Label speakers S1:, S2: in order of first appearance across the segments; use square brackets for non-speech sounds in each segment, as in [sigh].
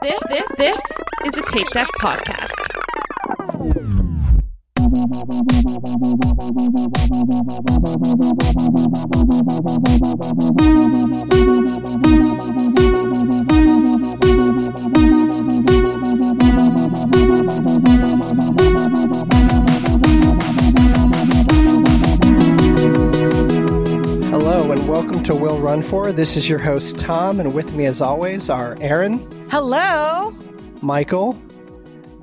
S1: This this this is a Tape Deck podcast.
S2: Welcome to Will Run For. This is your host Tom, and with me, as always, are Aaron,
S1: Hello.
S2: Michael,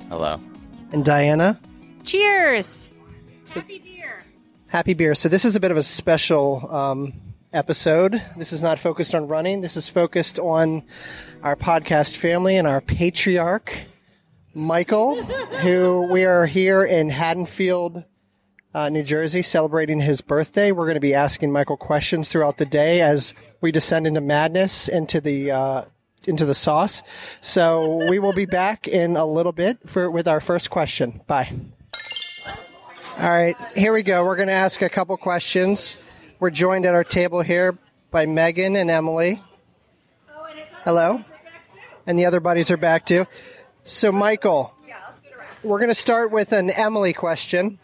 S3: Hello.
S2: and Diana.
S1: Cheers.
S2: So, happy beer. Happy beer. So this is a bit of a special um, episode. This is not focused on running. This is focused on our podcast family and our patriarch, Michael, who we are here in Haddonfield, uh, New Jersey, celebrating his birthday. We're going to be asking Michael questions throughout the day as we descend into madness, into the uh, into the sauce. So we will be back in a little bit for with our first question. Bye. All right, here we go. We're going to ask a couple questions. We're joined at our table here by Megan and Emily. Hello. And the other buddies are back too. So, Michael, we're going to start with an Emily question.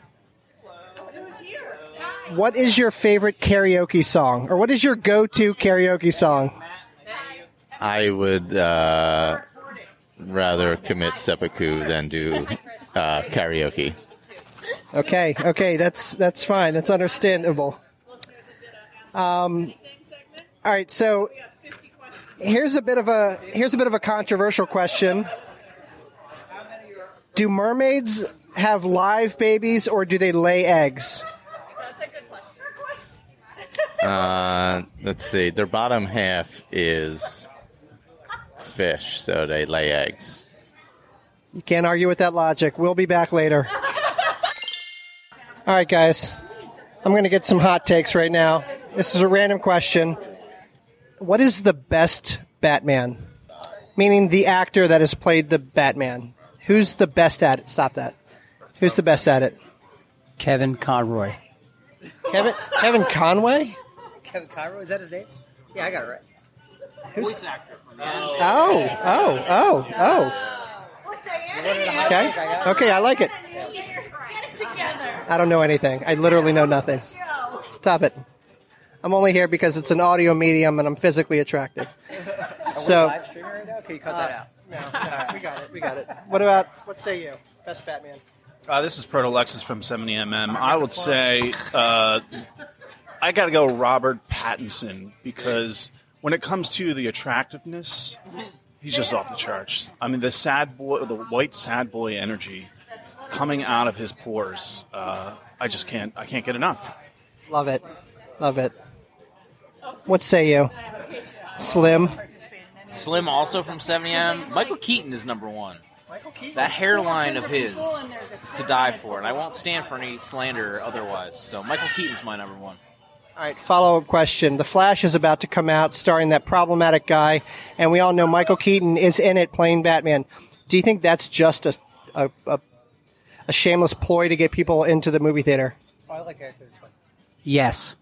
S2: What is your favorite karaoke song? Or what is your go to karaoke song?
S3: I would uh, rather commit seppuku than do uh, karaoke.
S2: Okay, okay, that's that's fine. That's understandable. Um, all right, so here's a bit of a here's a bit of a controversial question. Do mermaids have live babies or do they lay eggs?
S3: Uh, let's see. Their bottom half is fish, so they lay eggs.
S2: You can't argue with that logic. We'll be back later. All right, guys. I'm going to get some hot takes right now. This is a random question. What is the best Batman? Meaning the actor that has played the Batman. Who's the best at it? Stop that. Who's the best at it?
S4: Kevin Conroy.
S2: Kevin Kevin Conway?
S4: Kevin Conroy, is that his name? Yeah, I got it right.
S2: Who's Oh, oh, oh, oh. Okay. Okay, I like it. I don't know anything. I literally know nothing. Stop it. I'm only here because it's an audio medium and I'm physically attractive. [laughs] So,
S4: Live streaming right now? Can you cut that out?
S2: no, no, we got it. We got it. What about, what say you? Best Batman.
S5: Uh, this is Proto Lexus from 70mm. I would say uh, I got to go Robert Pattinson because when it comes to the attractiveness, he's just off the charts. I mean, the sad boy, the white sad boy energy coming out of his pores. Uh, I just can't. I can't get enough.
S2: Love it. Love it. What say you? Slim.
S6: Slim also from 70M. Michael Keaton is number one. That hairline of his is to die for, and I won't stand for any slander otherwise. So Michael Keaton's my number one.
S2: All right, follow up question. The Flash is about to come out starring that problematic guy, and we all know Michael Keaton is in it playing Batman. Do you think that's just a, a, a, a shameless ploy to get people into the movie theater?
S4: Oh, I like characters this way. Yes.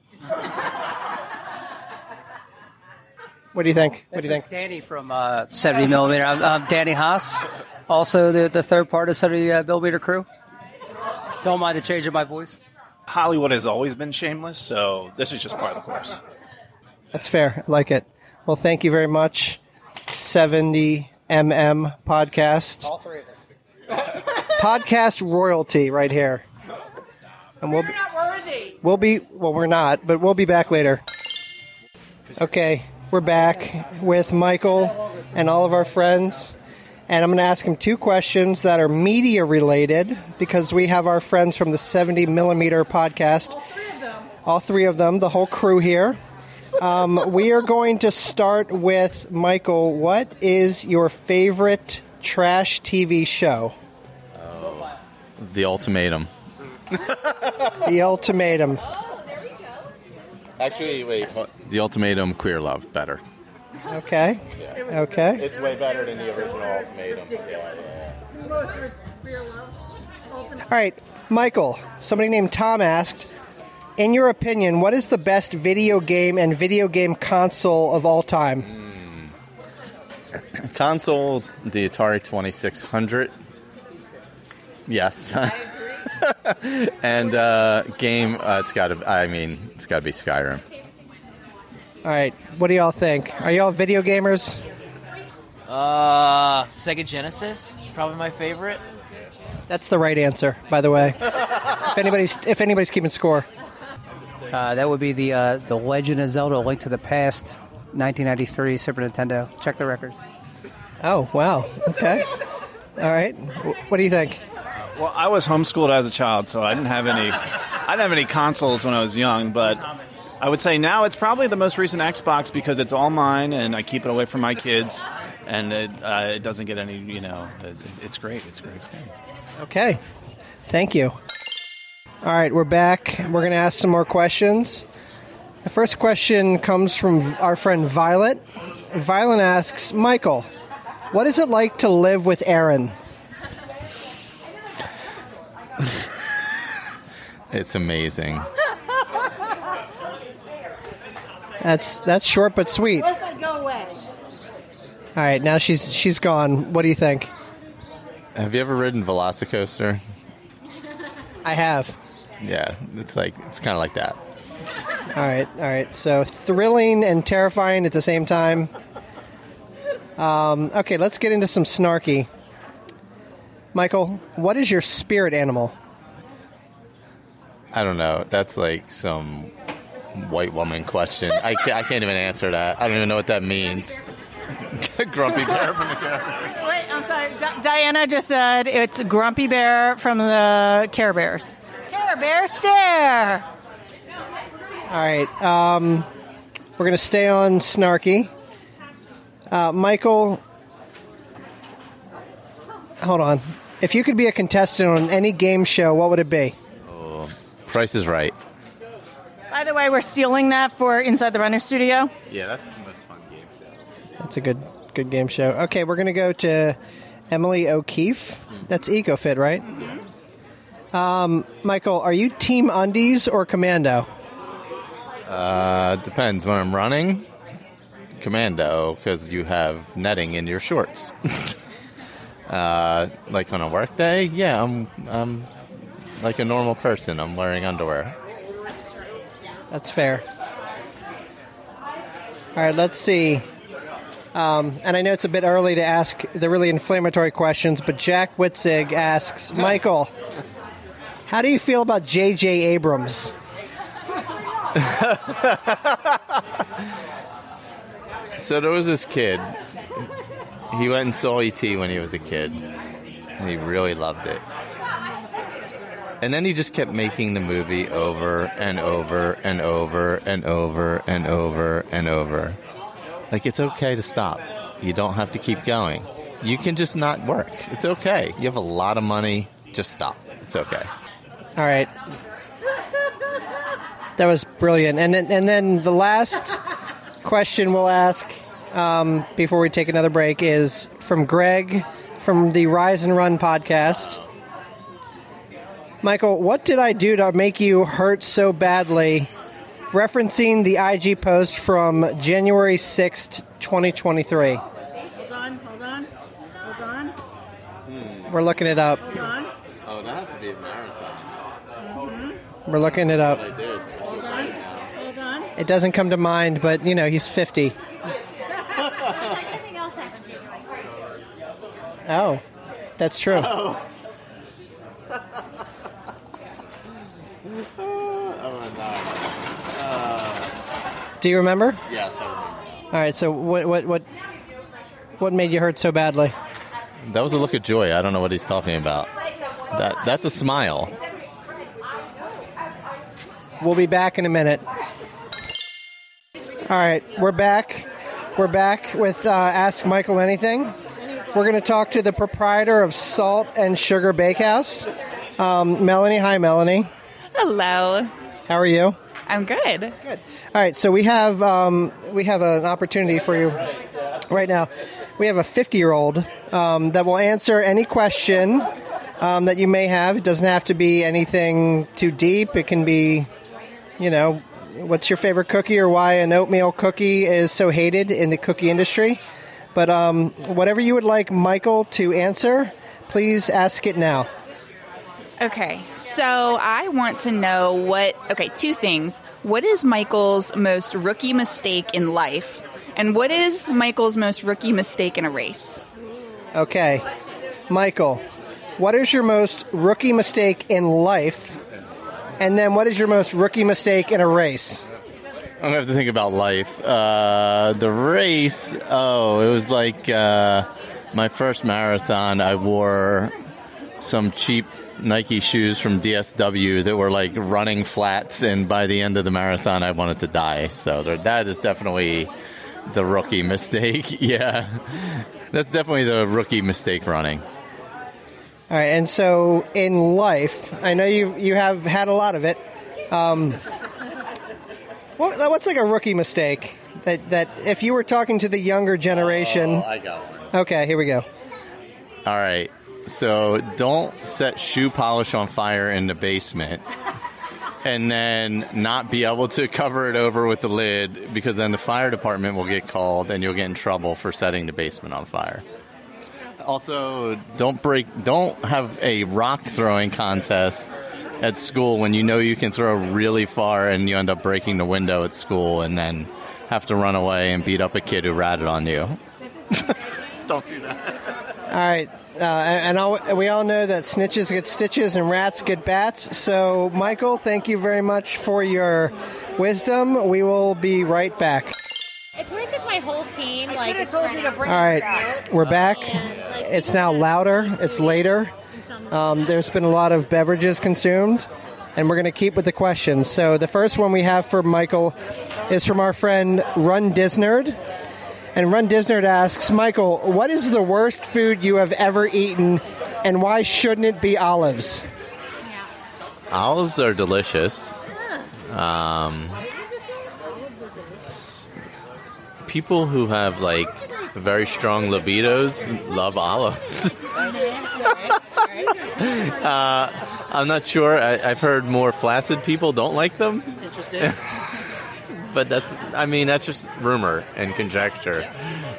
S2: What do you think? What
S4: This
S2: do you
S4: is
S2: think?
S4: Danny from uh, 70 millimeter. I'm, I'm Danny Haas, also the, the third part of 70 uh, millimeter crew. Don't mind the change of my voice.
S5: Hollywood has always been shameless, so this is just part of the course.
S2: That's fair. I like it. Well, thank you very much. 70mm podcast.
S4: All three of us. [laughs]
S2: Podcast royalty right here. And we'll,
S7: not worthy.
S2: We'll be well, we're not, but we'll be back later. Okay, we're back with Michael and all of our friends, and I'm going to ask him two questions that are media related because we have our friends from the 70 millimeter podcast. All three of them, the whole crew here. Um, we are going to start with Michael. What is your favorite trash TV show?
S3: The ultimatum.
S2: The Ultimatum.
S3: Actually, wait. The ultimatum, queer love, better.
S2: Okay. Okay.
S3: It's way better than the original ultimatum.
S2: All right, Michael. Somebody named Tom asked, in your opinion, what is the best video game and video game console of all time? [coughs]
S3: Console, the Atari 2600. Yes. [laughs] and uh, game, uh, it's got to. I mean, it's got to be Skyrim.
S2: All right. What do y'all think? Are y'all video gamers?
S6: Uh, Sega Genesis, probably my favorite.
S2: That's the right answer, by the way. if anybody's if anybody's keeping score.
S4: Uh, that would be the uh, the Legend of Zelda: Link to the Past, 1993 Super Nintendo. Check the records.
S2: Oh wow. Okay. All right. Wh- What do you think?
S5: Well, I was homeschooled as a child, so I didn't have any. I didn't have any consoles when I was young, but I would say now it's probably the most recent Xbox because it's all mine, and I keep it away from my kids, and it, uh, it doesn't get any. You know, it, it's great. It's a great experience.
S2: Okay. Thank you. All right, we're back. We're going to ask some more questions. The first question comes from our friend Violet. Violet asks, Michael, what is it like to live with Aaron? [laughs]
S3: It's amazing.
S2: That's that's short but sweet. All
S7: If I go away.
S2: right, now she's she's gone. What do you think?
S3: Have you ever ridden Velocicoaster?
S2: I have.
S3: Yeah, it's like it's kind of like that.
S2: All right, all right. So thrilling and terrifying at the same time. Um, okay, let's get into some snarky. Michael, what is your spirit animal?
S3: I don't know. That's like some white woman question. I can't, I can't even answer that. I don't even know what that means. [laughs] Grumpy bear from the Care Bears.
S1: Wait, I'm sorry. Di- Diana just said it's Grumpy Bear from the Care Bears. Care Bear stare.
S2: All right, um, we're going to stay on snarky. Uh, Michael, hold on. If you could be a contestant on any game show, what would it be?
S3: Price is right.
S1: By the way, we're stealing that for Inside the Runner Studio.
S3: Yeah, that's the most fun game show.
S2: That's a good good game show. Okay, we're going to go to Emily O'Keefe. That's EcoFit, right? Um, Michael, are you Team Undies or Commando?
S3: Uh, depends. When I'm running, commando, because you have netting in your shorts. [laughs] uh, like on a work day, yeah, I'm, I'm like a normal person. I'm wearing underwear.
S2: That's fair. All right, let's see. Um, and I know it's a bit early to ask the really inflammatory questions, but Jack Witzig asks, Michael, how do you feel about J.J. Abrams? [laughs]
S3: So there was this kid. He went and saw ET when he was a kid, and he really loved it. And then he just kept making the movie over and over and over and over and over and over. Like it's okay to stop. You don't have to keep going. You can just not work. It's okay. You have a lot of money. Just stop. It's okay.
S2: All right. That was brilliant. And then, and then the last question we'll ask um, before we take another break is from Greg from the Rise and Run podcast. Michael, what did I do to make you hurt so badly? Referencing the IG post from January 6th, 2023.
S7: Hold on, hold on, hold on,
S2: We're looking it up.
S7: hold on,
S3: Oh, that has to be a marathon. Hmm.
S2: We're looking it up.
S3: did.
S7: hold on, hold on.
S2: It doesn't come to mind, but you know, he's 50. [laughs]
S7: Something else happened January 6th.
S2: Oh, that's true. [laughs] Do you remember?
S3: Yes, I remember.
S2: All right. So what what what what made you hurt so badly?
S3: That was a look of joy. I don't know what he's talking about. That that's a smile.
S2: We'll be back in a minute. All right, we're back. We're back with uh, Ask Michael Anything. We're going to talk to the proprietor of Salt and Sugar Bakehouse, um, Melanie. Hi, Melanie.
S8: Hello.
S2: How are you?
S8: I'm good. Good.
S2: All right, so we have um, we have an opportunity for you right now. We have a 50 year old um, that will answer any question um, that you may have. It doesn't have to be anything too deep. It can be, you know, what's your favorite cookie or why an oatmeal cookie is so hated in the cookie industry. But um, whatever you would like Michael to answer, please ask it now.
S8: Okay, so I want to know what. Okay, two things. What is Michael's most rookie mistake in life? And what is Michael's most rookie mistake in a race?
S2: Okay, Michael, what is your most rookie mistake in life? And then what is your most rookie mistake in a race?
S3: I'm gonna have to think about life. Uh, the race. Oh, it was like uh, my first marathon. I wore some cheap Nike shoes from DSW that were like running flats, and by the end of the marathon, I wanted to die. So that is definitely the rookie mistake. [laughs] yeah, that's definitely the rookie mistake running.
S2: All right, and so in life, I know you you have had a lot of it. Um, what, what's like a rookie mistake that that if you were talking to the younger generation?
S3: Oh, I got one.
S2: Okay, here we go.
S3: All right. So don't set shoe polish on fire in the basement and then not be able to cover it over with the lid because then the fire department will get called and you'll get in trouble for setting the basement on fire. Also, don't break don't have a rock throwing contest at school when you know you can throw really far and you end up breaking the window at school and then have to run away and beat up a kid who ratted on you. [laughs] don't do that.
S2: All right, uh, and all, we all know that snitches get stitches and rats get bats. So, Michael, thank you very much for your wisdom. We will be right back.
S9: It's weird because my whole team I like is
S2: All right, we're back. It's now louder. It's later. Um, there's been a lot of beverages consumed, and we're going to keep with the questions. So the first one we have for Michael is from our friend Run Disnerd. And Run Disnerd asks, Michael, what is the worst food you have ever eaten, and why shouldn't it be olives?
S3: Olives are delicious. Um, people who have like very strong libidos love olives. [laughs] uh, I'm not sure. I, I've heard more flaccid people don't like them.
S4: Interesting.
S3: But that's I mean that's just rumor and conjecture.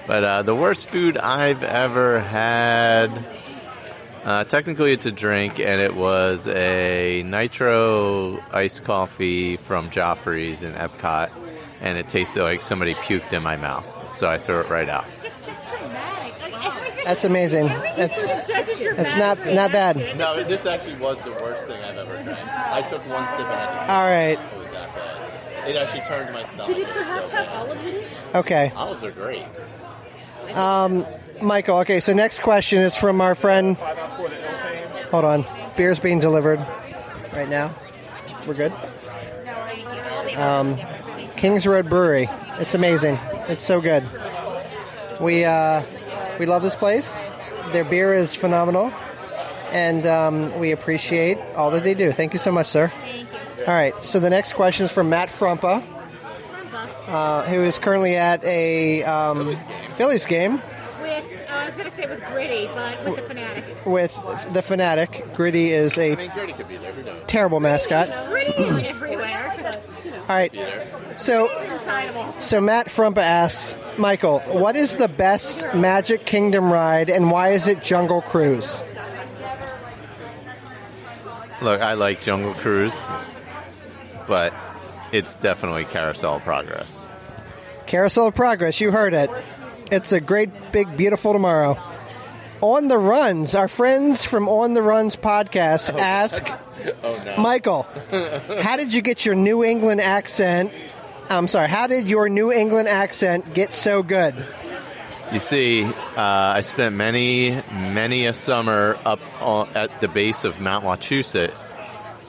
S3: But uh, the worst food I've ever had, uh, technically it's a drink, and it was a nitro iced coffee from Joffrey's in Epcot, and it tasted like somebody puked in my mouth, so I threw it right out.
S9: It's just so dramatic. Like,
S2: That's amazing. That's
S9: Such a
S2: it's not not bad.
S3: No, this actually was the worst thing I've ever drank. I took one sip and had to
S2: All right.
S3: It was that bad. It actually turned my stomach.
S7: Did it perhaps
S3: so
S7: have
S3: bad.
S7: olives in it?
S2: Okay.
S3: Olives are great.
S2: Um, Michael, okay, so next question is from our friend. Hold on. Beer's being delivered right now. We're good. Um, Kings Road Brewery. It's amazing. It's so good. We uh, we love this place. Their beer is phenomenal, and um, we appreciate all that they do. Thank you so much, sir. All right. So the next question is from Matt Frumpa, uh, who is currently at a um, Phillies game
S9: With, oh, I was going to say with Gritty, but with the Fanatic.
S2: with the Fanatic. Gritty is a
S3: Gritty could be there. Who knows?
S2: terrible mascot.
S9: Gritty is everywhere.
S2: All right. So,
S9: Inside of all.
S2: so Matt Frumpa asks, Michael, what is the best Magic Kingdom ride, and why is it Jungle Cruise?
S3: Look, I like Jungle Cruise, but it's definitely Carousel of Progress.
S2: Carousel of Progress. You heard it. It's a great, big, beautiful tomorrow. On the Runs, our friends from On the Runs podcast ask, [laughs]
S3: Oh no.
S2: Michael, [laughs] how did you get your New England accent? I'm sorry, how did your New England accent get so good?
S3: You see, uh, I spent many, many a summer up on, at the base of Mount Wachusett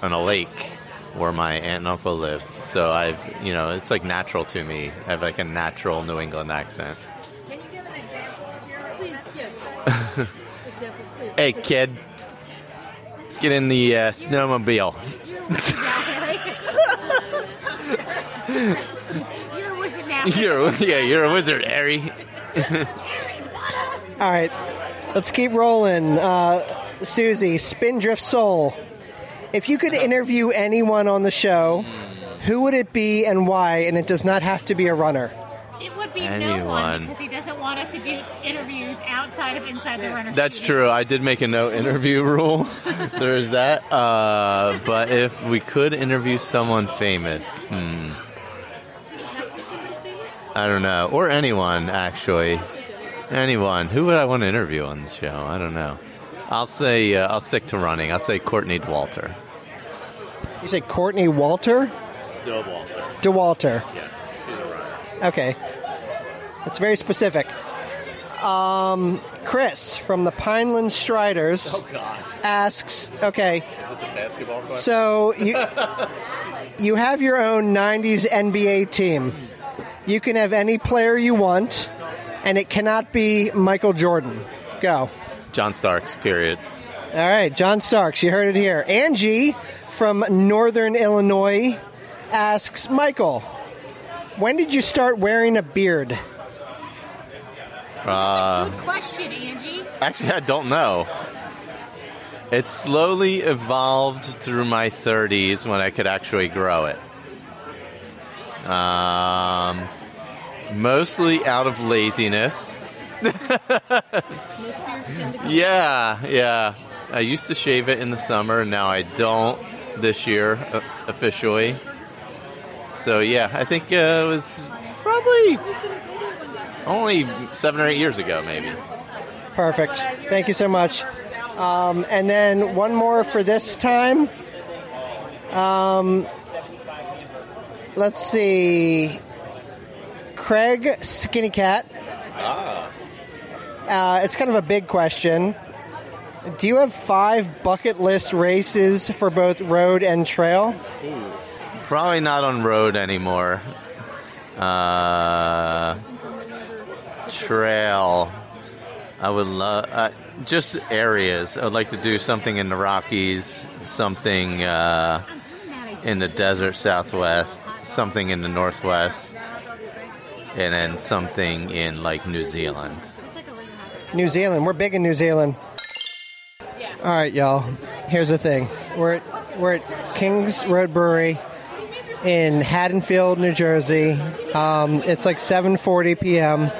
S3: on a lake where my aunt and uncle lived. So I've, you know, it's like natural to me. I have like a natural New England accent.
S7: Can you give an example? [laughs] Please, yes. Examples, please.
S3: Hey, kid, get in the uh, snowmobile. [laughs]
S9: You're a wizard now. [laughs]
S3: you're, yeah, you're a wizard, Harry.
S2: All right, let's keep rolling. Uh, Susie, Spindrift Soul. If you could interview anyone on the show, who would it be and why? And it does not have to be a runner.
S9: It would be no one
S3: Anyone.
S9: because he doesn't want us to do interviews outside of inside the runner.
S3: That's
S9: studio.
S3: true. I did make a no interview rule. [laughs] there is that. Uh, but if we could interview someone famous, hmm. I don't know. Or anyone, actually. Anyone. Who would I want to interview on the show? I don't know. I'll say, uh, I'll stick to running. I'll say Courtney Walter.
S2: You say Courtney Walter?
S3: Doe Walter.
S2: Dauwalter.
S3: Yeah, she's a runner.
S2: Okay. That's very specific. Um, Chris from the Pineland Striders
S3: God.
S2: asks, okay,
S3: Is this a basketball question?
S2: so you [laughs] you have your own 90s NBA team. You can have any player you want, and it cannot be Michael Jordan. Go.
S3: John Starks, period.
S2: All right, John Starks, you heard it here. Angie from Northern Illinois asks Michael, when did you start wearing a beard?
S3: Uh,
S9: Good question, Angie.
S3: Actually, I don't know. It slowly evolved through my 30s when I could actually grow it. Um, mostly out of laziness. [laughs] yeah, yeah. I used to shave it in the summer, now I don't this year uh, officially. So yeah, I think uh, it was probably only seven or eight years ago, maybe.
S2: Perfect. Thank you so much. Um, and then one more for this time. Um, let's see. Craig Skinny Cat. Uh, it's kind of a big question. Do you have five bucket list races for both road and trail?
S3: Probably not on road anymore. Uh, trail. I would love uh, just areas. I would like to do something in the Rockies, something uh, in the desert Southwest, something in the Northwest, and then something in like New Zealand.
S2: New Zealand. We're big in New Zealand. All right, y'all. Here's the thing. We're at, we're at King's Road Brewery in Haddonfield, New Jersey. Um, it's like 7:40 p.m.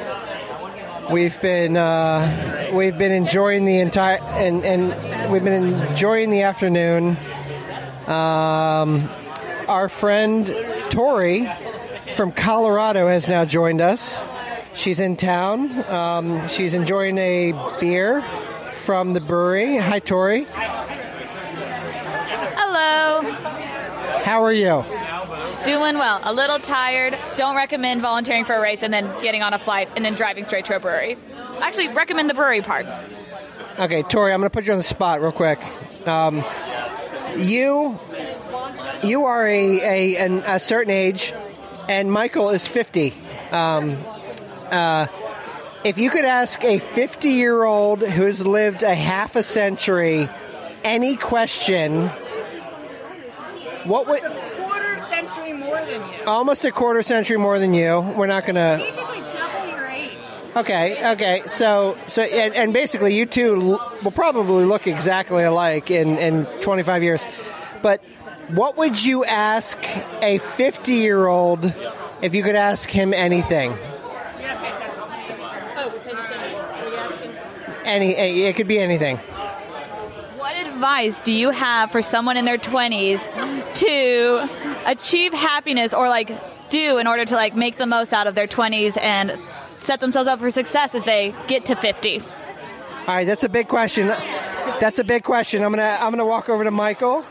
S2: We've been uh, we've been enjoying the entire and and we've been enjoying the afternoon. Um, our friend Tori from Colorado has now joined us. She's in town. Um, she's enjoying a beer from the brewery. Hi, Tori.
S10: Hello.
S2: How are you?
S10: Doing well. A little tired. Don't recommend volunteering for a race and then getting on a flight and then driving straight to a brewery. Actually, recommend the brewery part.
S2: Okay, Tori, I'm going to put you on the spot real quick. Um, you you are a, a an, a certain age, and Michael is 50. Um, uh, if you could ask a 50 year old who's lived a half a century any question, what would
S1: Quarter century more than you.
S2: almost a quarter century more than you? We're not going to.
S9: Basically double your age.
S2: Okay, okay. So, so, and, and basically, you two l- will probably look exactly alike in in 25 years. But what would you ask a 50 year old if you could ask him anything?
S10: Oh, paying attention. Are you asking?
S2: Any, eh, it could be anything.
S10: What advice do you have for someone in their 20s to achieve happiness or like do in order to like make the most out of their 20s and set themselves up for success as they get to 50?
S2: All right, that's a big question. That's a big question. I'm gonna I'm gonna walk over to Michael.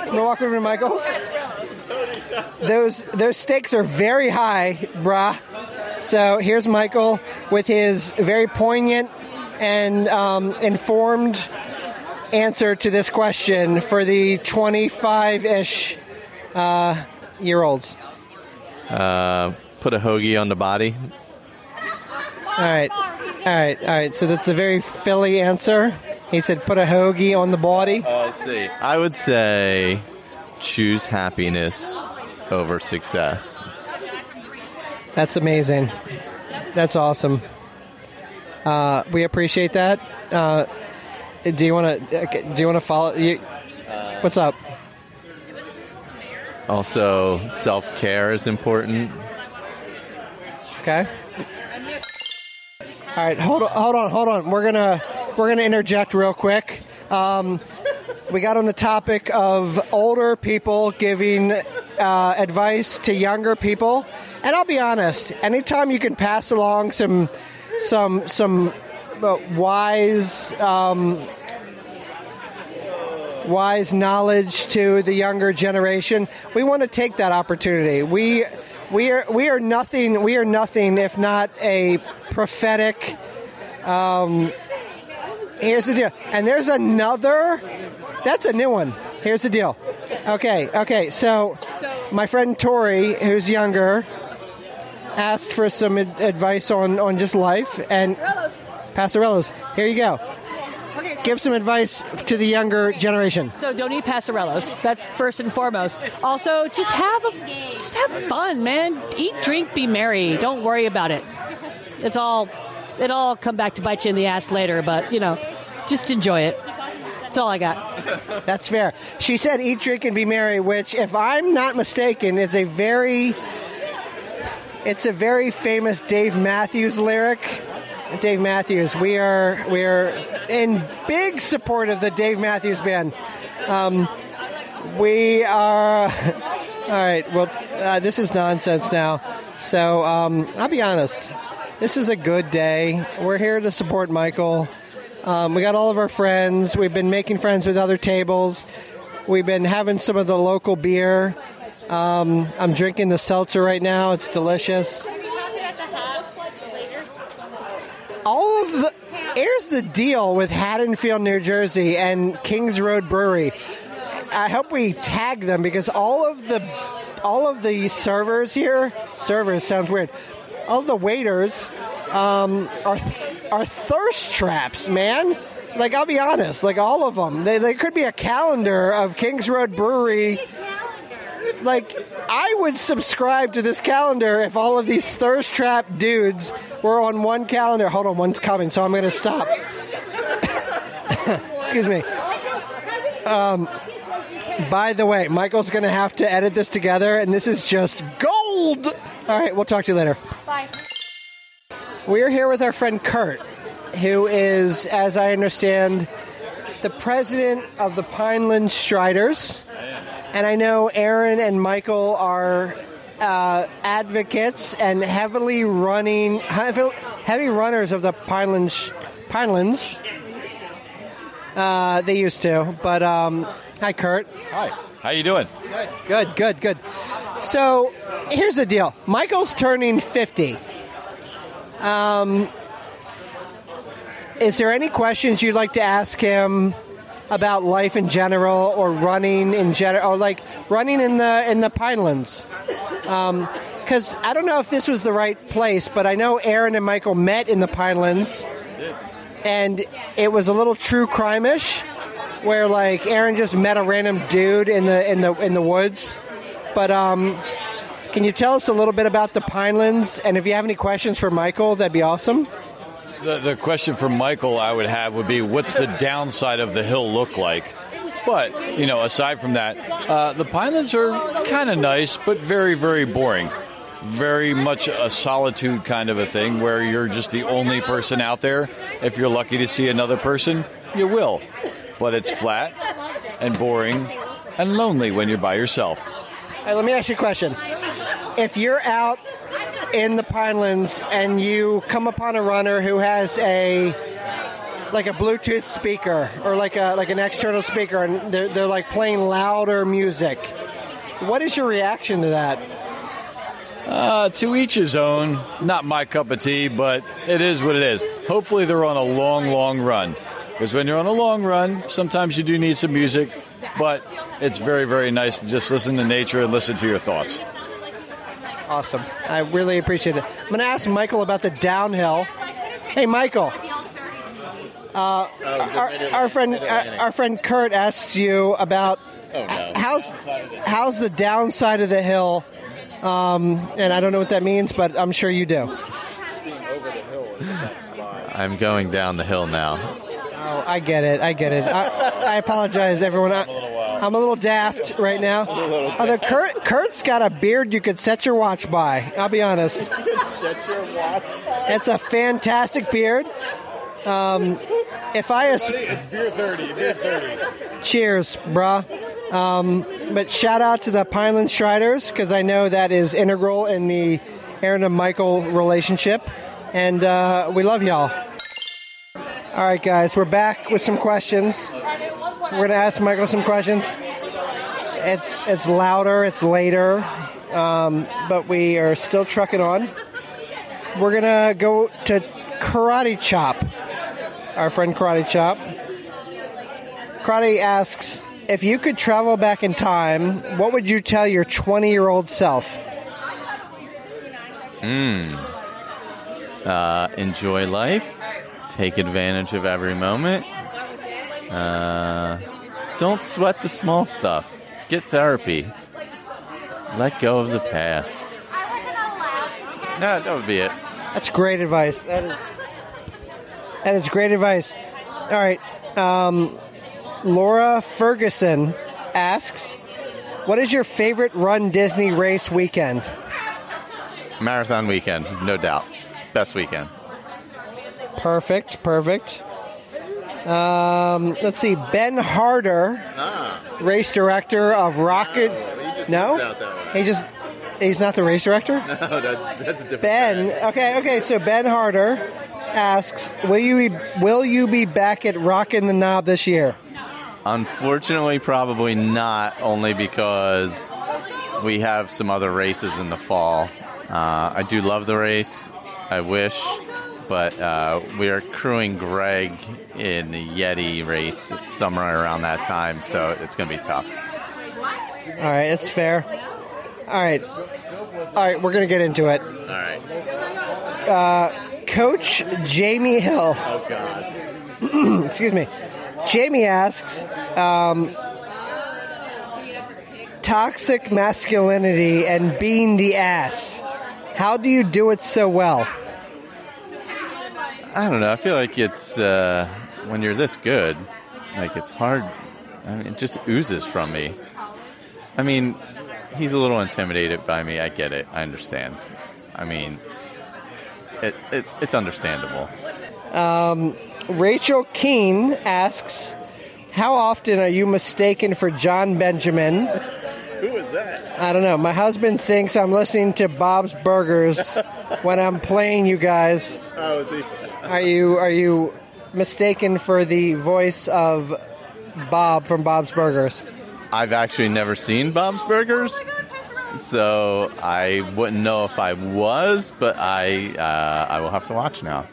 S2: I'm gonna walk over to Michael. Those those stakes are very high, brah. So here's Michael with his very poignant and um, informed answer to this question for the 25-ish uh, year olds.
S3: Uh, put a hoagie on the body.
S2: All right, all right, all right. So that's a very Philly answer. He said, "Put a hoagie on the body."
S3: Oh, let's see. I would say choose happiness over success.
S2: That's amazing. That's awesome. Uh, we appreciate that. Uh, do you want to? Do you want to follow? You, what's up?
S3: Also, self care is important.
S2: Okay. All right, hold on, hold on, hold on. We're gonna we're gonna interject real quick. Um, we got on the topic of older people giving uh, advice to younger people, and I'll be honest. Anytime you can pass along some some some uh, wise um, wise knowledge to the younger generation, we want to take that opportunity. We we are we are nothing we are nothing if not a prophetic um, here's the deal. And there's another that's a new one. Here's the deal. Okay okay so my friend tori who's younger asked for some ad- advice on on just life and pastorellos here you go
S11: Okay, so,
S2: give some advice to the younger generation
S11: so don't eat pastorellos. That's first and foremost. Also, just have a, just have fun, man. Eat, drink, be merry. Don't worry about it. It's all, it'll all come back to bite you in the ass later. But you know, just enjoy it. That's all I got.
S2: That's fair. She said, "Eat, drink, and be merry," which, if I'm not mistaken, is a very it's a very famous Dave Matthews lyric. Dave Matthews, we are we are in big support of the Dave Matthews Band. Um, we are [laughs] all right. Well, uh, this is nonsense now. So um, I'll be honest. This is a good day. We're here to support Michael. Um, we got all of our friends. We've been making friends with other tables. We've been having some of the local beer. Um, I'm drinking the seltzer right now. It's delicious. All of the here's the deal with Haddonfield, New Jersey, and Kings Road Brewery. I hope we tag them because all of the all of the servers here servers sounds weird. All the waiters um, are are thirst traps, man. Like I'll be honest, like all of them. They, they could be a calendar of Kings Road Brewery. Like I would subscribe to this calendar if all of these thirst trap dudes were on one calendar. Hold on, one's coming, so I'm going to stop. [coughs] Excuse me. Um, by the way, Michael's going to have to edit this together, and this is just gold. All right, we'll talk to you later.
S9: Bye.
S2: We're here with our friend Kurt, who is, as I understand, the president of the Pineland Striders. And I know Aaron and Michael are uh, advocates and heavily running, heavy, heavy runners of the Pinelands. Pinelands. Uh, they used to, but um, hi, Kurt.
S12: Hi. How you doing?
S2: Good, good, good. So here's the deal. Michael's turning 50. Um, is there any questions you'd like to ask him about life in general, or running in general, or like running in the in the Pinelands? Because I don't know if this was the right place, but I know Aaron and Michael met in the Pinelands, and it was a little true crime-ish, where like Aaron just met a random dude in the in the in the woods. But um, can you tell us a little bit about the Pinelands, and if you have any questions for Michael, that'd be awesome.
S12: The, the question for Michael I would have would be, what's the downside of the hill look like? But you know, aside from that, uh, the Pinelands are kind of nice, but very, very boring. Very much a solitude kind of a thing where you're just the only person out there. If you're lucky to see another person, you will. But it's flat and boring and lonely when you're by yourself.
S2: Hey, let me ask you a question. If you're out in the Pinelands and you come upon a runner who has a like a Bluetooth speaker or like a like an external speaker and they're, they're like playing louder music, what is your reaction to that?
S12: Uh, to each his own. Not my cup of tea, but it is what it is. Hopefully, they're on a long, long run. Because when you're on a long run, sometimes you do need some music, but it's very, very nice to just listen to nature and listen to your thoughts.
S2: Awesome. I really appreciate it. I'm going to ask Michael about the downhill. Hey, Michael. Uh, our, our friend, our, our friend Kurt asked you about how's how's the downside of the hill, um, and I don't know what that means, but I'm sure you do.
S3: I'm going down the hill now.
S2: Oh, I get it. I get it. I, I apologize, everyone. I, I'm a little daft right now. Although Kurt, Kurt's got a beard you could set your watch by. I'll be honest.
S3: Set your watch.
S2: It's a fantastic beard. Um, if I as-
S13: It's beer 30, beer 30.
S2: cheers, brah. Um, but shout out to the Pineland Striders because I know that is integral in the Aaron and Michael relationship, and uh, we love y'all. All right, guys, we're back with some questions. We're gonna ask Michael some questions. It's it's louder, it's later, um, but we are still trucking on. We're gonna go to Karate Chop, our friend Karate Chop. Karate asks if you could travel back in time, what would you tell your 20 year old self?
S3: Hmm. Uh, enjoy life. Take advantage of every moment. Uh, don't sweat the small stuff. Get therapy. Let go of the past. No, that would be it.
S2: That's great advice. That is that is great advice. All right, um, Laura Ferguson asks, "What is your favorite Run Disney race weekend?"
S3: Marathon weekend, no doubt. Best weekend.
S2: Perfect, perfect. Um, let's see, Ben Harder, race director of Rocket. no, he just he's not the race director. [laughs]
S3: No, that's that's a different.
S2: Ben, okay, okay. So Ben Harder asks, "Will you be, will you be back at Rockin' the Knob this year?"
S3: Unfortunately, probably not. Only because we have some other races in the fall. Uh, I do love the race. I wish, but uh, we are crewing Greg in the Yeti race somewhere around that time, so it's going to be tough.
S2: All right, it's fair. All right, all right. We're gonna get into it.
S3: All right.
S2: Uh, Coach Jamie Hill.
S3: Oh God. [clears throat]
S2: Excuse me. Jamie asks, um, toxic masculinity and being the ass. How do you do it so well?
S3: I don't know. I feel like it's uh, when you're this good, like it's hard. I mean, it just oozes from me. I mean, he's a little intimidated by me. I get it. I understand. I mean, it, it it's understandable.
S2: Um, Rachel Keene asks, How often are you mistaken for Jon Benjamin?
S3: Who is that?
S2: I don't know. My husband thinks I'm listening to Bob's Burgers [laughs] when I'm playing you guys.
S3: Oh, is he?
S2: Are you are you mistaken for the voice of Bob from Bob's Burgers?
S3: I've actually never seen Bob's Burgers, so I wouldn't know if I was, but I uh, I will have to watch now.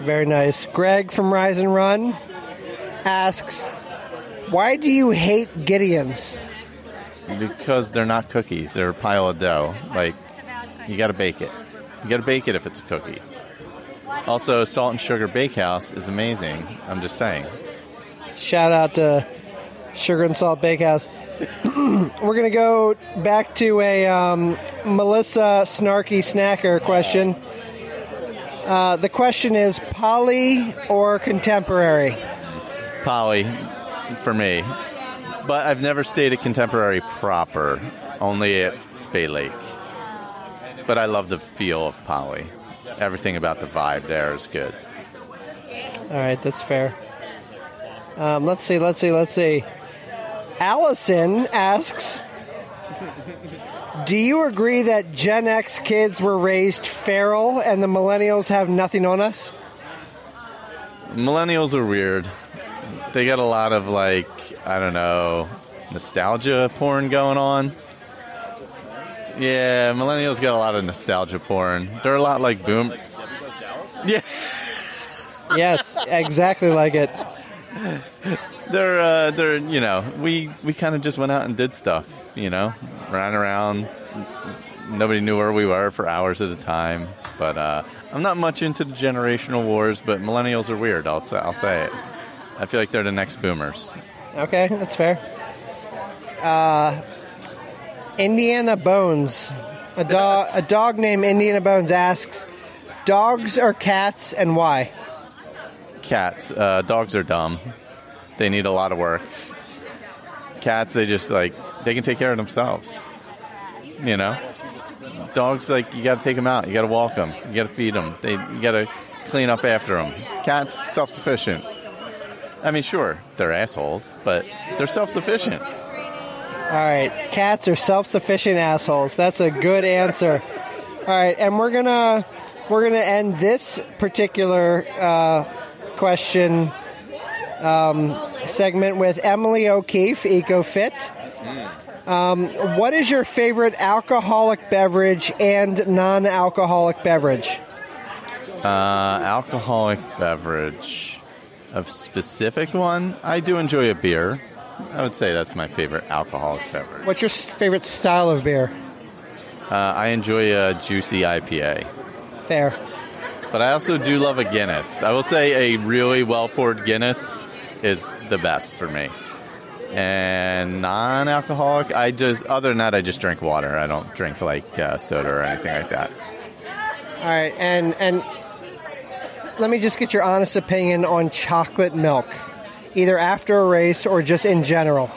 S2: Very nice. Greg from Rise and Run asks, "Why do you hate Gideon's?"
S3: Because they're not cookies; they're a pile of dough. Like you got to bake it. You got to bake it if it's a cookie. Also, Salt and Sugar Bakehouse is amazing. I'm just saying.
S2: Shout out to Sugar and Salt Bakehouse. [clears throat] We're gonna go back to a um, Melissa Snarky Snacker question. Uh, the question is poly or contemporary?
S3: Poly, for me. But I've never stayed at Contemporary proper, only at Bay Lake. But I love the feel of Poly. Everything about the vibe there is good.
S2: All right, that's fair. Um, let's see, let's see, let's see. Allison asks Do you agree that Gen X kids were raised feral and the millennials have nothing on us?
S3: Millennials are weird. They got a lot of, like, I don't know, nostalgia porn going on. Yeah, millennials got a lot of nostalgia porn. They're a lot like boom. Yeah. [laughs]
S2: Yes, exactly like it.
S3: They're uh, they're you know we we kind of just went out and did stuff you know ran around nobody knew where we were for hours at a time but uh, I'm not much into the generational wars but millennials are weird I'll I'll say it I feel like they're the next boomers
S2: Okay, that's fair. Uh, Indiana Bones, a dog, a dog named Indiana Bones asks, "Dogs or cats, and why?"
S3: cats uh, dogs are dumb they need a lot of work cats they just like they can take care of themselves you know Dogs, like you got to take them out. You got to walk them. You got to feed them. They, you got to clean up after them. Cats, self sufficient. I mean, sure, they're assholes, but they're self sufficient.
S2: All right, cats are self-sufficient assholes. That's a good answer. All right, and we're gonna we're gonna end this particular uh, question um, segment with Emily O'Keefe, EcoFit. Um, what is your favorite alcoholic beverage and non-alcoholic beverage?
S3: Uh, alcoholic beverage of specific one. I do enjoy a beer. I would say that's my favorite alcoholic beverage.
S2: What's your favorite style of beer?
S3: Uh, I enjoy a juicy IPA,
S2: Fair.
S3: but I also do love a Guinness. I will say a really well poured Guinness is the best for me. And non-alcoholic, I just other than that, I just drink water. I don't drink like uh, soda or anything like that.
S2: All right, and and let me just get your honest opinion on chocolate milk, either after a race or just in general.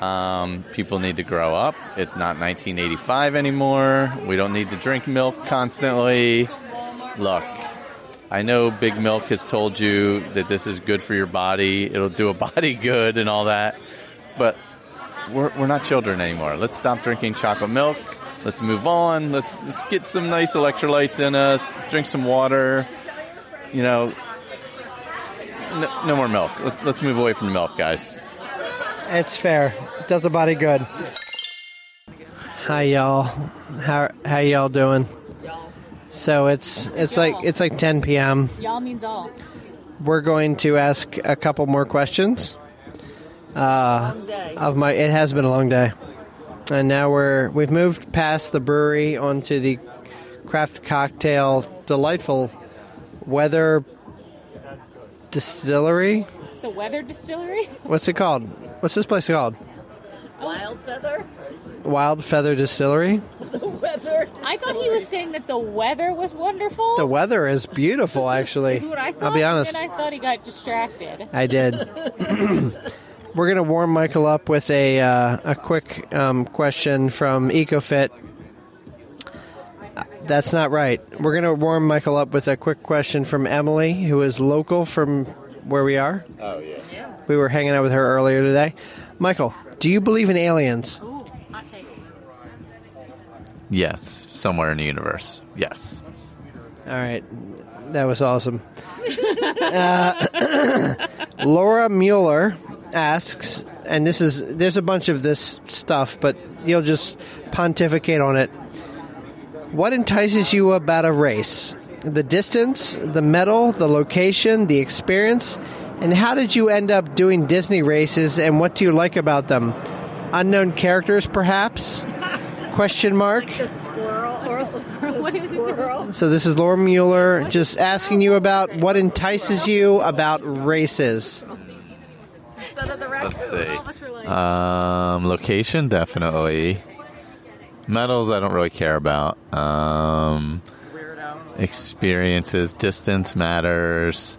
S3: Um, people need to grow up. It's not 1985 anymore. We don't need to drink milk constantly. Look, I know Big Milk has told you that this is good for your body. It'll do a [laughs] body good and all that. But we're, we're not children anymore. Let's stop drinking chocolate milk. Let's move on. Let's let's get some nice electrolytes in us. Drink some water. You know, no, no more milk. Let, let's move away from the milk, guys.
S2: It's fair. It does a body good. Hi y'all. How how y'all doing? So it's it's like it's like 10 p.m.
S11: Y'all means all.
S2: We're going to ask a couple more questions. Uh, of my, it has been a long day, and now we're we've moved past the brewery onto the craft cocktail, delightful weather distillery.
S9: The Weather Distillery?
S2: What's it called? What's this place called?
S9: Wild Feather?
S2: Wild Feather Distillery. [laughs]
S9: The weather. I thought he was saying that the weather was wonderful.
S2: The weather is beautiful, [laughs] actually.
S9: Is what I thought,
S2: I'll be honest.
S9: And I thought he got distracted.
S2: I did. [laughs] We're going to warm Michael up with a uh, a quick um, question from EcoFit. That's not right. We're going to warm Michael up with a quick question from Emily, who is local from where we are.
S3: Oh yeah.
S2: We were hanging out with her earlier today. Michael, do you believe in aliens?
S3: Yes, somewhere in the universe. Yes.
S2: All right, that was awesome. [laughs] uh, [clears throat] Laura Mueller asks, and this is there's a bunch of this stuff, but you'll just pontificate on it. What entices you about a race? The distance, the medal, the location, the experience, and how did you end up doing Disney races? And what do you like about them? Unknown characters, perhaps? [laughs] Question mark.
S9: The squirrel or squirrel. What is squirrel?
S2: So this is Laura Mueller just asking you about what entices you about races.
S3: Let's see. Um, location, definitely. Medals, I don't really care about. Um, experiences, distance matters.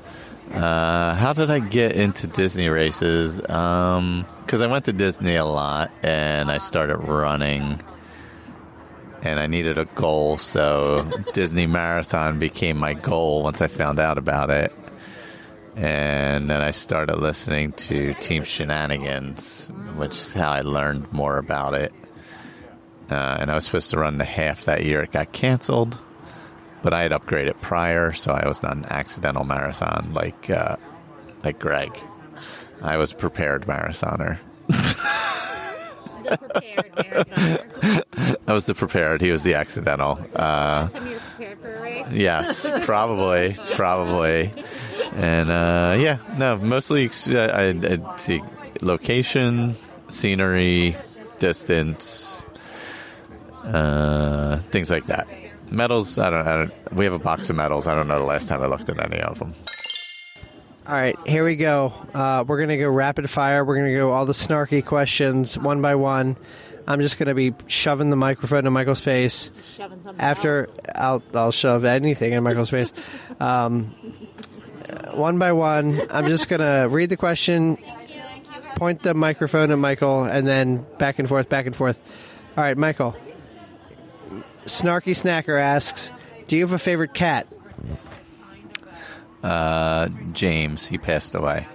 S3: Uh, how did I get into Disney races? Because I went to Disney a lot and I started running. And I needed a goal, so [laughs] Disney Marathon became my goal once I found out about it. And then I started listening to Team Shenanigans, which is how I learned more about it. Uh, and I was supposed to run the half that year. It got canceled, but I had upgraded prior, so I was not an accidental marathon like uh, like Greg. I was prepared marathoner. I was the prepared. He was the accidental. Uh,
S9: Last time you were prepared for a race?
S3: Yes, probably, [laughs] probably, and uh, yeah, no, mostly ex- uh, I'd, I'd see location, scenery, distance, uh, things like that. Medals, I don't, I don't. We have a box of medals. I don't know the last time I looked at any of them.
S2: All right, here we go. Uh, we're going to go rapid fire. We're going to go all the snarky questions one by one. I'm just going to be shoving the microphone in Michael's face.
S9: Shoving something
S2: After I'll I'll shove anything in Michael's face. Um, uh, one by one, I'm just going to read the question, point the microphone at Michael, and then back and forth, back and forth. All right, Michael. Snarky Snacker asks, "Do you have a favorite cat?"
S3: Uh, James, he passed away.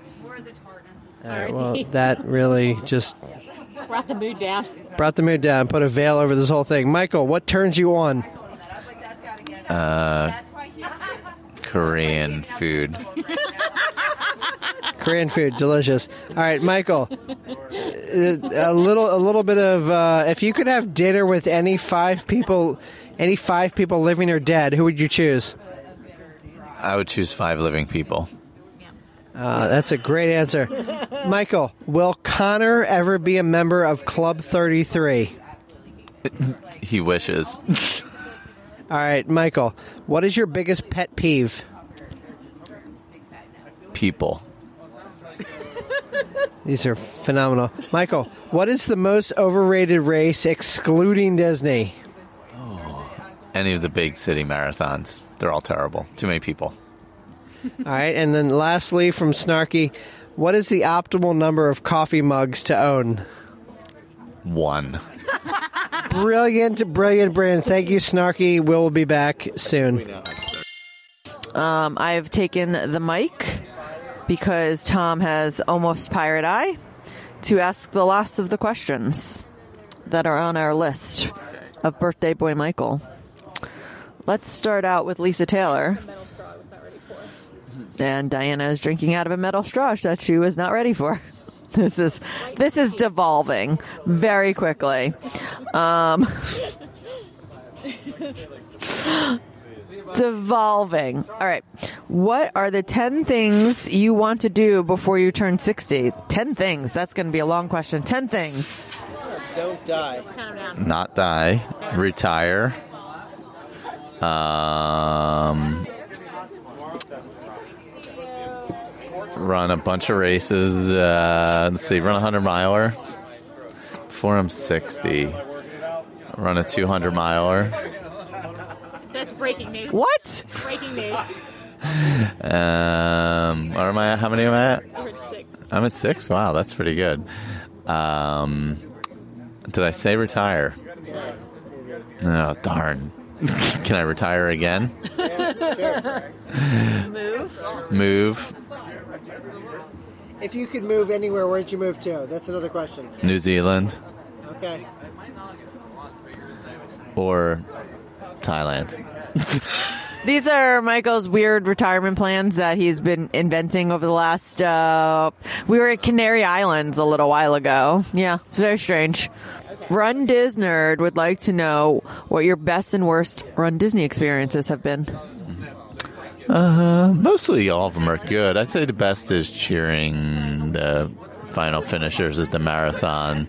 S2: All right, well, that really just
S11: Brought the mood down.
S2: brought the mood down, put a veil over this whole thing. Michael, what turns you on?
S3: Uh, Korean food. [laughs]
S2: Korean food, delicious. All right, Michael. uh, A little, a little bit of. Uh, if you could have dinner with any five people, any five people living or dead, who would you choose?
S3: I would choose five living people.
S2: Uh, that's a great answer, Michael. Will Connor ever be a member of Club Thirty Three?
S3: He wishes.
S2: All right, Michael. What is your biggest pet peeve?
S3: People.
S2: These are phenomenal. Michael, what is the most overrated race excluding Disney?
S3: Any of the big city marathons. They're all terrible. Too many people.
S2: All right, and then lastly from Snarky, what is the optimal number of coffee mugs to own?
S3: One.
S2: Brilliant, brilliant, brilliant. Thank you, Snarky. We'll be back soon.
S14: Um, I've taken the mic because Tom has almost pirate eye to ask the last of the questions that are on our list of birthday boy Michael. Let's start out with Lisa Taylor. And Diana is drinking out of a metal straw that she was not ready for. [laughs] This is this is devolving very quickly. Um, [laughs] devolving. All right. What are the 10 things you want to do before you turn 60? 10 things. That's going to be a long question. 10 things.
S2: Don't die.
S3: Not die. Retire. Um, run a bunch of races. Uh, let's see, run a 100 miler before I'm 60. Run a 200 miler.
S9: That's breaking news.
S14: What?
S9: Breaking news.
S3: Um, what am I? How many am I at?
S9: You're at six.
S3: I'm at six. Wow, that's pretty good. Um, did I say retire? Oh darn! Can I retire again?
S2: Move.
S3: Move
S2: If you could move anywhere, where'd you move to? That's another question.
S3: New Zealand
S2: Okay.
S3: or Thailand? [laughs]
S14: These are Michael's weird retirement plans that he's been inventing over the last. Uh, we were at Canary Islands a little while ago. Yeah, it's very strange. Run Disnerd would like to know what your best and worst Run Disney experiences have been.
S3: Uh, mostly all of them are good. I'd say the best is cheering the final finishers at the marathon.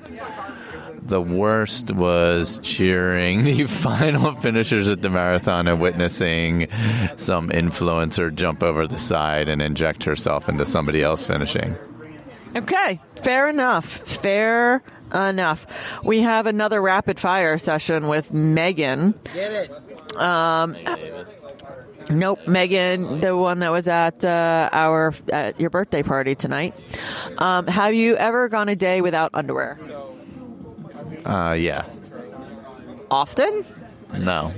S3: The worst was cheering the [laughs] final finishers at the marathon and witnessing some influencer jump over the side and inject herself into somebody else finishing.
S14: Okay, fair enough. Fair enough. We have another rapid fire session with Megan.
S2: Get it.
S14: Um, nope, Megan, the one that was at uh, our at your birthday party tonight. Um, have you ever gone a day without underwear?
S3: Uh, yeah.
S14: Often?
S3: No.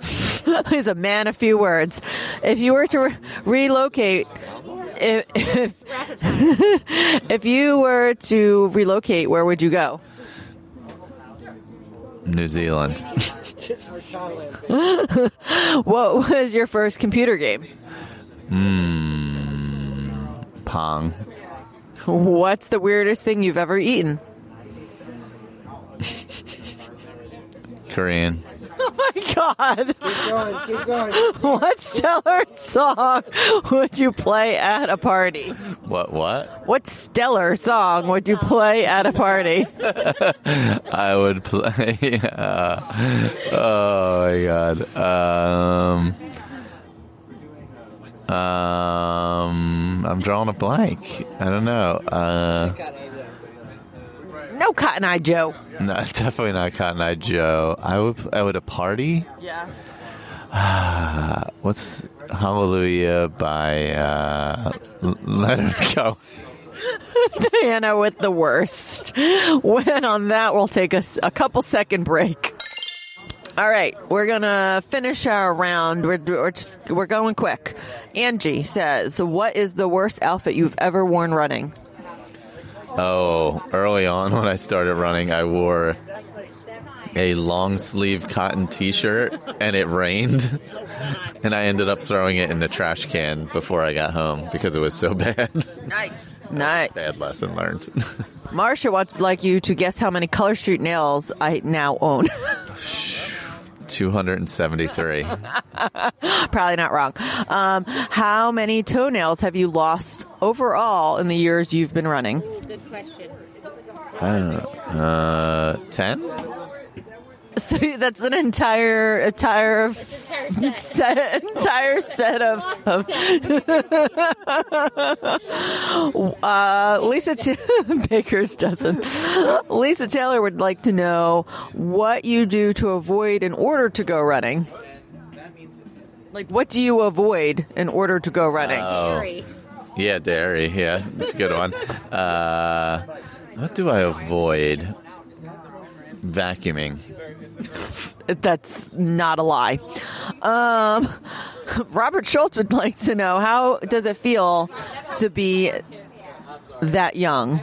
S3: [laughs]
S14: He's a man of few words. If you were to re- relocate, [laughs] if, if [laughs] if you were to relocate, where would you go?
S3: New Zealand.
S14: what was your first computer game?
S3: Mmm. Pong.
S14: What's the weirdest thing you've ever eaten? [laughs]
S3: Korean. [laughs]
S14: Oh my god!
S2: Keep going. Keep going. [laughs]
S14: What stellar song would you play at a party?
S3: What? What?
S14: What stellar song would you play at a party?
S3: I would play. Uh, oh my god. Um. Um. I'm drawing a blank. I don't know. Uh.
S14: No Cotton Eye Joe.
S3: No, [laughs] definitely not Cotton Eye Joe. I would. I would a party.
S14: Yeah.
S3: Ah, [sighs] what's Hallelujah by uh, Let It Go?
S14: Diana with the worst. When on that, we'll take a, s- a couple second break. All right, we're gonna finish our round. We're, we're just we're going quick. Angie says, "What is the worst outfit you've ever worn running?"
S3: Oh, early on when I started running, I wore a long sleeve cotton t shirt and it rained. [laughs] And I ended up throwing it in the trash can before I got home because it was so [laughs] bad.
S14: Nice, nice.
S3: Bad lesson learned. [laughs]
S14: Marsha wants like you to guess how many Color Street nails I now own.
S3: 273. [laughs]
S14: Probably not wrong. Um, how many toenails have you lost overall in the years you've been running?
S9: Good question.
S3: I don't know. Uh, 10?
S14: So that's an entire entire [laughs] set, entire set of. of [laughs] uh, Lisa T- [laughs] Baker's dozen. Lisa Taylor would like to know what you do to avoid in order to go running. Like, what do you avoid in order to go running?
S3: Oh. Yeah, dairy. Yeah, it's a good one. Uh, what do I avoid? Vacuuming.
S14: That's not a lie. Um, Robert Schultz would like to know how does it feel to be that young?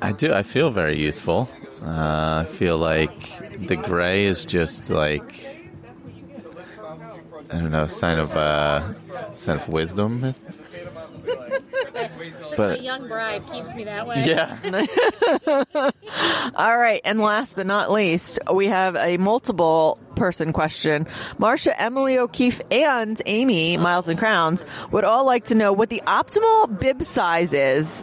S3: I do. I feel very youthful. Uh, I feel like the gray is just like I don't know, a sign of uh, sign of wisdom. But
S9: a young bride keeps me that way.
S3: Yeah. [laughs]
S14: All right, and last but not least, we have a multiple person question. Marcia, Emily O'Keefe, and Amy Miles and Crowns would all like to know what the optimal bib size is,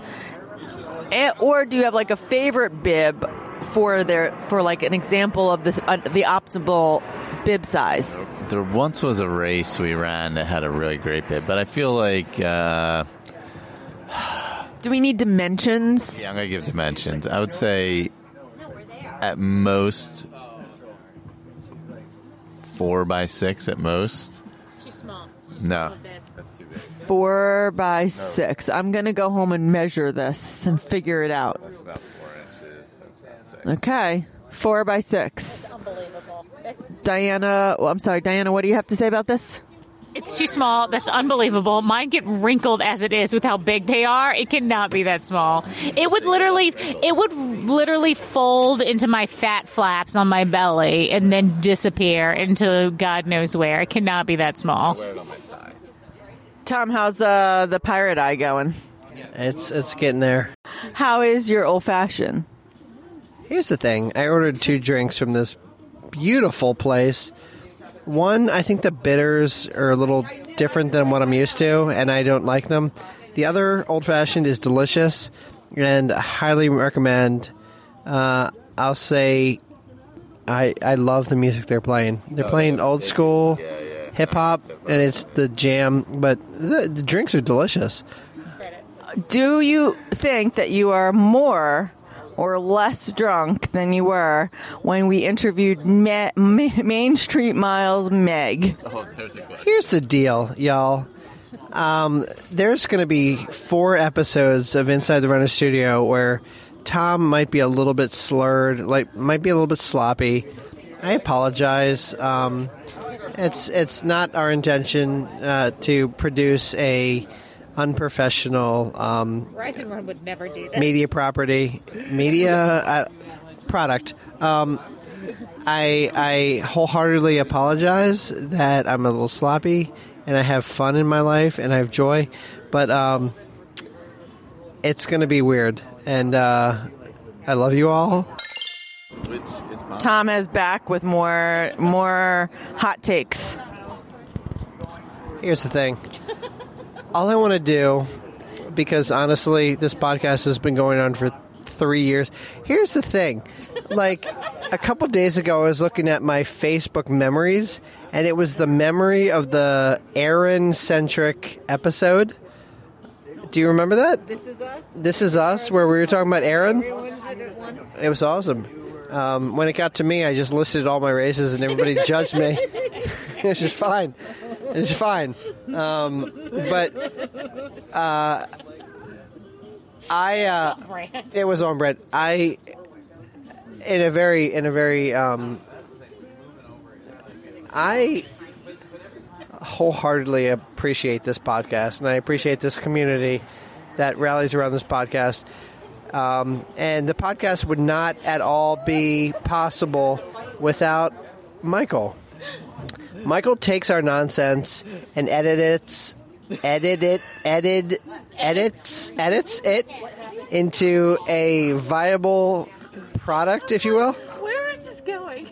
S14: and, or do you have like a favorite bib for their for like an example of this uh, the optimal bib size?
S3: There once was a race we ran that had a really great bib, but I feel like uh,
S14: Do we need dimensions?
S3: yeah, I'm gonna give dimensions. I would say at most four by six at most.
S9: Too small.
S3: No,
S14: Four by six. I'm gonna go home and measure this and figure it out.
S3: That's about four inches. That's about six.
S14: Okay, four by six.
S9: Unbelievable.
S14: Diana, well, I'm sorry, Diana. What do you have to say about this?
S9: It's too small. That's unbelievable. Mine get wrinkled as it is with how big they are. It cannot be that small. It would literally, it would literally fold into my fat flaps on my belly and then disappear into God knows where. It cannot be that small.
S14: Tom, how's uh, the pirate eye going?
S2: It's it's getting there.
S14: How is your old fashioned?
S2: Here's the thing. I ordered two drinks from this beautiful place. One, I think the bitters are a little different than what I'm used to, and I don't like them. The other old fashioned is delicious, and I highly recommend. Uh, I'll say, I I love the music they're playing. They're playing old school hip hop, and it's the jam. But the, the drinks are delicious.
S14: Do you think that you are more or less drunk than you were when we interviewed Me- Ma- Main Street Miles Meg?
S3: Oh, there's a question.
S2: Here's the deal, y'all. Um, there's going to be four episodes of Inside the Runner Studio where Tom might be a little bit slurred, like might be a little bit sloppy. I apologize. Um, it's it's not our intention uh, to produce a unprofessional um,
S9: Rise and Run would never do that.
S2: media property, media uh, product. Um, I I wholeheartedly apologize that I'm a little sloppy and I have fun in my life and I have joy, but um, it's going to be weird. And uh, I love you all.
S3: Which is possible.
S14: Tom is back with more more hot takes.
S2: Here's the thing. All I want to do, because honestly, this podcast has been going on for three years. Here's the thing. Like, a couple days ago, I was looking at my Facebook memories, and it was the memory of the Aaron centric episode. Do you remember that?
S9: This is us.
S2: This is us, where we were talking about Aaron. It was awesome. Um, when it got to me, I just listed all my races, and everybody judged me. [laughs] it's just fine. It's fine. Um, but uh, I, uh, it was on bread. I, in a very, in a very um, I wholeheartedly appreciate this podcast, and I appreciate this community that rallies around this podcast. Um, and the podcast would not at all be possible without Michael. Michael takes our nonsense and edits edit it edit edits edits it into a viable product, if you will.
S9: Where is this going?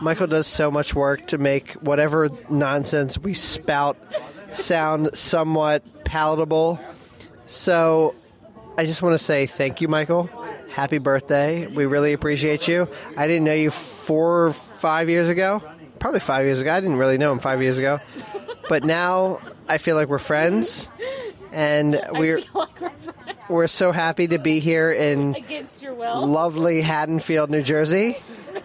S2: Michael does so much work to make whatever nonsense we spout sound somewhat palatable. So I just want to say thank you, Michael. Happy birthday. We really appreciate you. I didn't know you four or five years ago. Probably five years ago. I didn't really know him five years ago. But now I feel like we're friends. And we're we're so happy to be here in
S9: Against your will.
S2: lovely Haddonfield, New Jersey.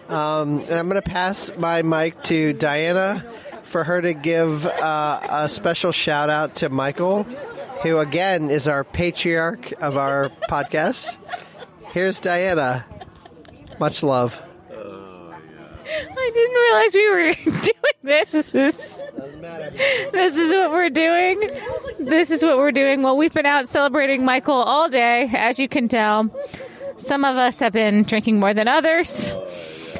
S2: Um, and I'm going to pass my mic to Diana for her to give uh, a special shout out to Michael, who again is our patriarch of our podcast. Here's Diana. Much love.
S9: I didn't realize we were [laughs] doing this. This is this is what we're doing. This is what we're doing. Well, we've been out celebrating Michael all day, as you can tell. Some of us have been drinking more than others.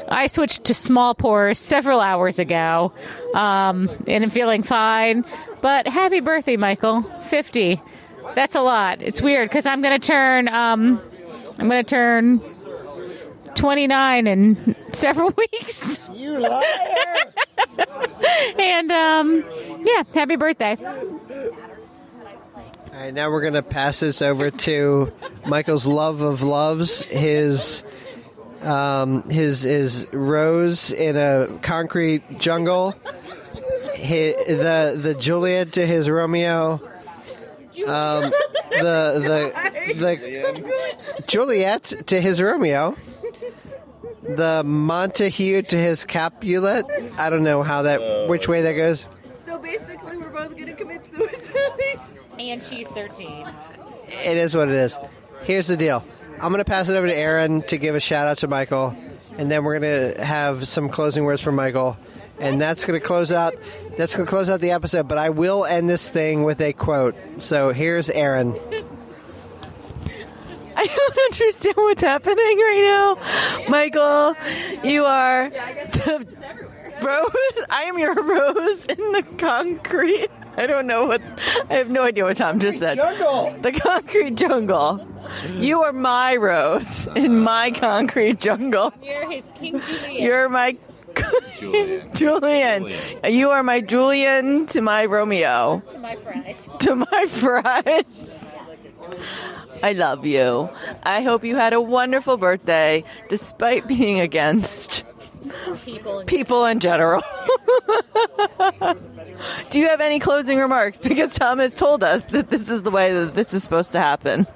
S9: I switched to small pours several hours ago, um, and I'm feeling fine. But happy birthday, Michael! Fifty. That's a lot. It's weird because I'm going to turn. Um, I'm going to turn 29 in [laughs] several [laughs] weeks.
S2: You liar!
S9: and um, yeah, happy birthday.
S2: All right, now we're going to pass this over to Michael's love of loves, his um, his his rose in a concrete jungle, hi the the Juliet to his Romeo, um, the the the Juliet to his Romeo, the Montague to his Capulet. I don't know how that which way that goes.
S15: So basically, we're both going to commit suicide.
S9: And she's 13.
S2: It is what it is. Here's the deal. I'm going to pass it over to Aaron to give a shout out to Michael, and then we're going to have some closing words from Michael, and that's going to close out. That's going to close out the episode. But I will end this thing with a quote. So here's Aaron. [laughs]
S14: I don't understand what's happening right now. Michael, you are the [laughs] rose. I am your rose in the concrete. I don't know what. I have no idea what Tom just said.
S2: Jungle.
S14: The concrete jungle. You are my rose in my concrete jungle.
S9: You're his King Juliet.
S14: You're my [laughs]
S3: Julian.
S14: Julian. You are my Julian to my Romeo.
S9: to my fries.
S14: To my fries. I love you. I hope you had a wonderful birthday despite being against
S9: People.
S14: people in general. [laughs] Do you have any closing remarks? Because Tom has told us that this is the way that this is supposed to happen.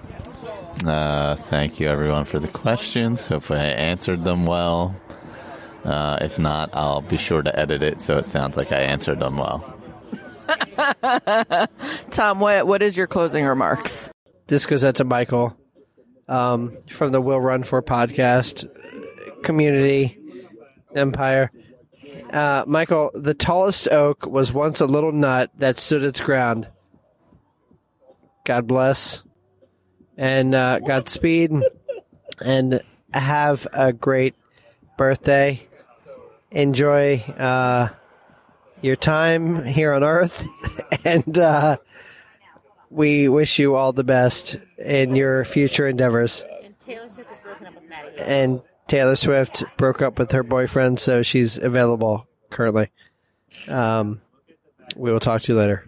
S3: Uh, thank you, everyone, for the questions. Hopefully, I answered them well. Uh, if not, I'll be sure to edit it so it sounds like I answered them well. [laughs]
S14: Tom, what what is your closing remarks?
S2: This goes out to Michael um, from the Will Run For podcast community empire. Uh, Michael, the tallest oak was once a little nut that stood its ground. God bless. And uh, Godspeed. And have a great birthday. Enjoy uh, your time here on Earth. [laughs] and uh, we wish you all the best in your future endeavors.
S9: And Taylor Swift has broken up with Maddie.
S2: And Taylor Swift broke up with her boyfriend, so she's available currently. Um, we will talk to you later.